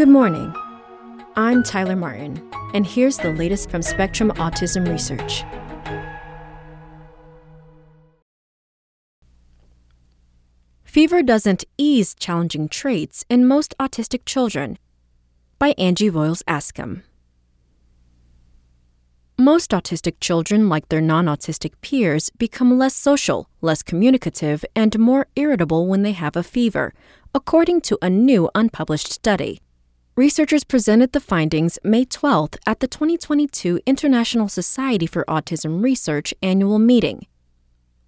Good morning. I'm Tyler Martin, and here's the latest from Spectrum Autism Research. Fever doesn't ease challenging traits in most autistic children. By Angie Voyles Askham. Most autistic children, like their non autistic peers, become less social, less communicative, and more irritable when they have a fever, according to a new unpublished study. Researchers presented the findings May 12th at the 2022 International Society for Autism Research annual meeting.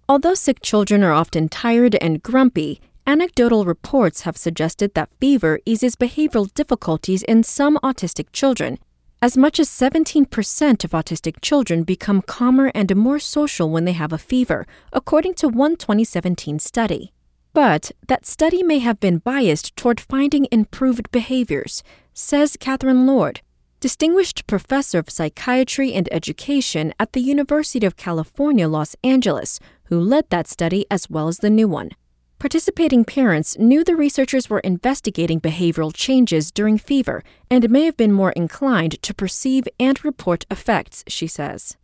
Although sick children are often tired and grumpy, anecdotal reports have suggested that fever eases behavioral difficulties in some autistic children as much as 17% of autistic children become calmer and more social when they have a fever, according to one 2017 study. But that study may have been biased toward finding improved behaviors, says Catherine Lord, Distinguished Professor of Psychiatry and Education at the University of California, Los Angeles, who led that study as well as the new one. Participating parents knew the researchers were investigating behavioral changes during fever and may have been more inclined to perceive and report effects, she says.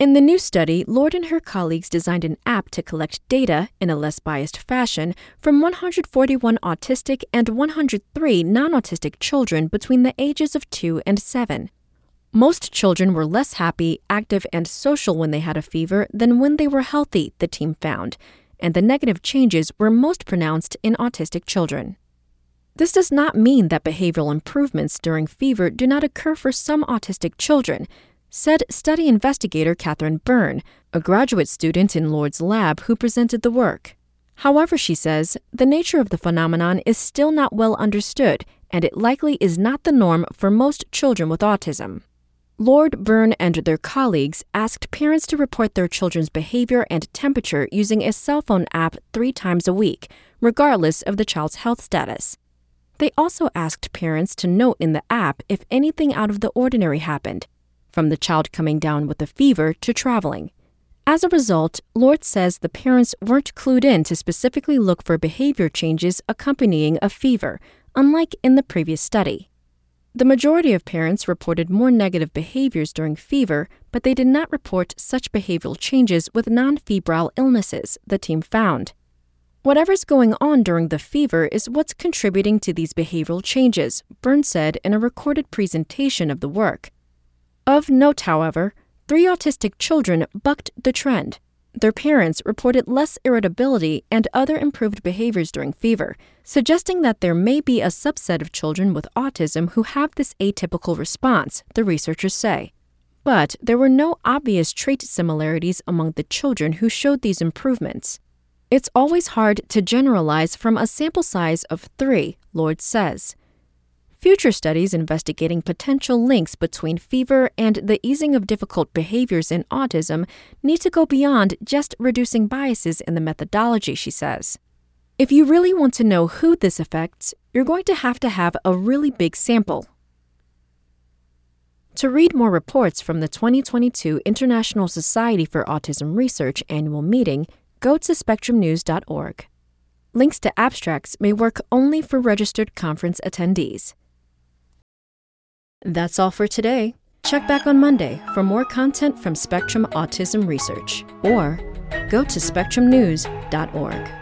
In the new study, Lord and her colleagues designed an app to collect data in a less biased fashion from 141 autistic and 103 non autistic children between the ages of 2 and 7. Most children were less happy, active, and social when they had a fever than when they were healthy, the team found, and the negative changes were most pronounced in autistic children. This does not mean that behavioral improvements during fever do not occur for some autistic children, said study investigator Catherine Byrne, a graduate student in Lord's lab who presented the work. However, she says, the nature of the phenomenon is still not well understood, and it likely is not the norm for most children with autism. Lord Byrne and their colleagues asked parents to report their children's behavior and temperature using a cell phone app three times a week, regardless of the child's health status. They also asked parents to note in the app if anything out of the ordinary happened, from the child coming down with a fever to traveling. As a result, Lord says the parents weren't clued in to specifically look for behavior changes accompanying a fever, unlike in the previous study. The majority of parents reported more negative behaviors during fever, but they did not report such behavioral changes with non febrile illnesses, the team found. Whatever's going on during the fever is what's contributing to these behavioral changes, Byrne said in a recorded presentation of the work. Of note, however, three autistic children bucked the trend. Their parents reported less irritability and other improved behaviors during fever, suggesting that there may be a subset of children with autism who have this atypical response, the researchers say. But there were no obvious trait similarities among the children who showed these improvements. It's always hard to generalize from a sample size of three, Lord says. Future studies investigating potential links between fever and the easing of difficult behaviors in autism need to go beyond just reducing biases in the methodology, she says. If you really want to know who this affects, you're going to have to have a really big sample. To read more reports from the 2022 International Society for Autism Research annual meeting, go to spectrumnews.org. Links to abstracts may work only for registered conference attendees. That's all for today. Check back on Monday for more content from Spectrum Autism Research or go to spectrumnews.org.